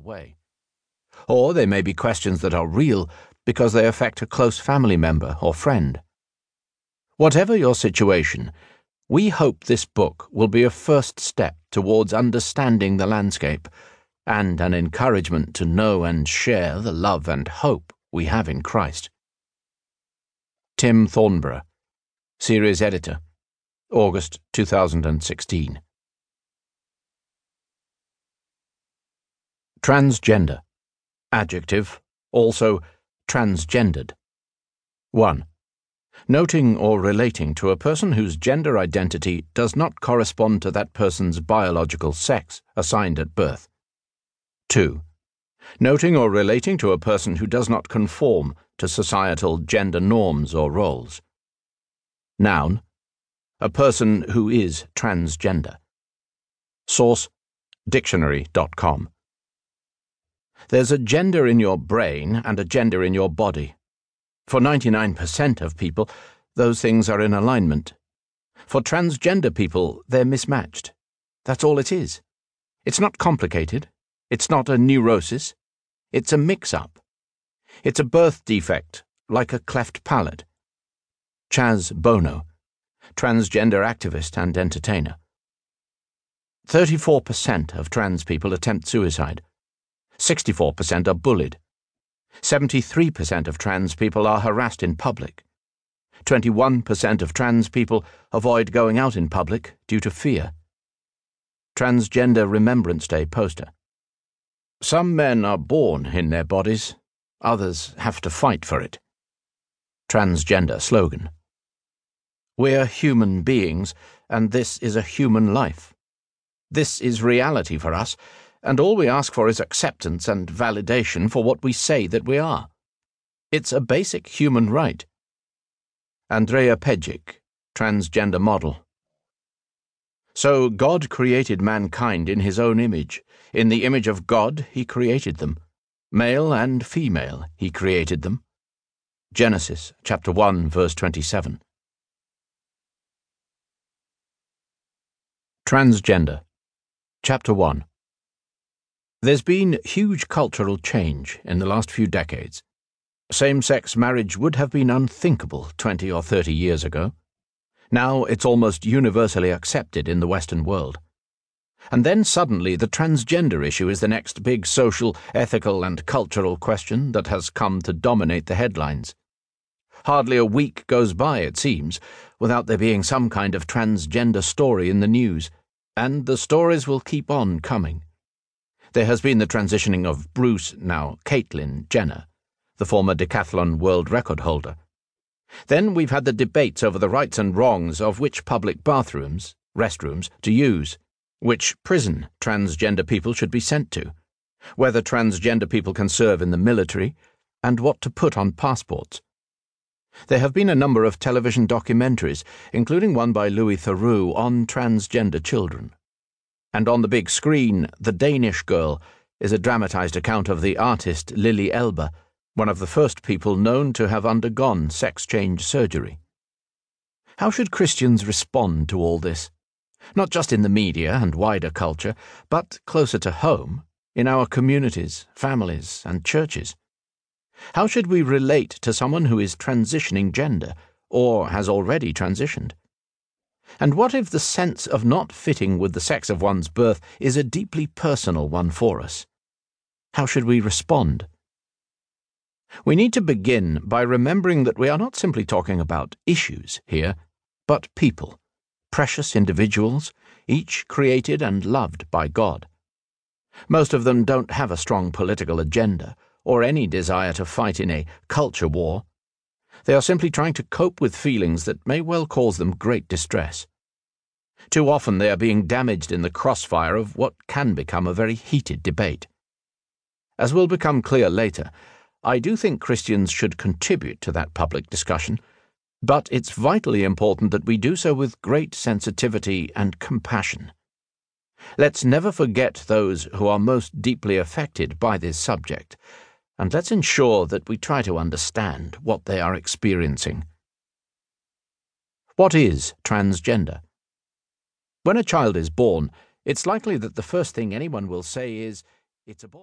way. Or they may be questions that are real because they affect a close family member or friend. Whatever your situation, we hope this book will be a first step towards understanding the landscape and an encouragement to know and share the love and hope we have in Christ. Tim Thornborough, Series Editor, August 2016. Transgender. Adjective, also transgendered. 1. Noting or relating to a person whose gender identity does not correspond to that person's biological sex assigned at birth. 2. Noting or relating to a person who does not conform to societal gender norms or roles. Noun. A person who is transgender. Source Dictionary.com. There's a gender in your brain and a gender in your body. For 99% of people, those things are in alignment. For transgender people, they're mismatched. That's all it is. It's not complicated. It's not a neurosis. It's a mix up. It's a birth defect, like a cleft palate. Chaz Bono, transgender activist and entertainer. 34% of trans people attempt suicide. 64% are bullied. 73% of trans people are harassed in public. 21% of trans people avoid going out in public due to fear. Transgender Remembrance Day poster. Some men are born in their bodies, others have to fight for it. Transgender slogan. We're human beings, and this is a human life. This is reality for us and all we ask for is acceptance and validation for what we say that we are. It's a basic human right. Andrea Pejic, transgender model. So God created mankind in his own image. In the image of God, he created them. Male and female, he created them. Genesis chapter 1 verse 27. Transgender. Chapter 1 there's been huge cultural change in the last few decades. Same sex marriage would have been unthinkable 20 or 30 years ago. Now it's almost universally accepted in the Western world. And then suddenly the transgender issue is the next big social, ethical, and cultural question that has come to dominate the headlines. Hardly a week goes by, it seems, without there being some kind of transgender story in the news, and the stories will keep on coming. There has been the transitioning of Bruce, now Caitlin Jenner, the former decathlon world record holder. Then we've had the debates over the rights and wrongs of which public bathrooms, restrooms, to use, which prison transgender people should be sent to, whether transgender people can serve in the military, and what to put on passports. There have been a number of television documentaries, including one by Louis Theroux on transgender children and on the big screen, The Danish Girl is a dramatized account of the artist Lili Elbe, one of the first people known to have undergone sex change surgery. How should Christians respond to all this? Not just in the media and wider culture, but closer to home, in our communities, families, and churches. How should we relate to someone who is transitioning gender, or has already transitioned? And what if the sense of not fitting with the sex of one's birth is a deeply personal one for us? How should we respond? We need to begin by remembering that we are not simply talking about issues here, but people, precious individuals, each created and loved by God. Most of them don't have a strong political agenda or any desire to fight in a culture war they are simply trying to cope with feelings that may well cause them great distress. Too often they are being damaged in the crossfire of what can become a very heated debate. As will become clear later, I do think Christians should contribute to that public discussion, but it's vitally important that we do so with great sensitivity and compassion. Let's never forget those who are most deeply affected by this subject and let's ensure that we try to understand what they are experiencing. What is transgender? When a child is born, it's likely that the first thing anyone will say is, It's a boy.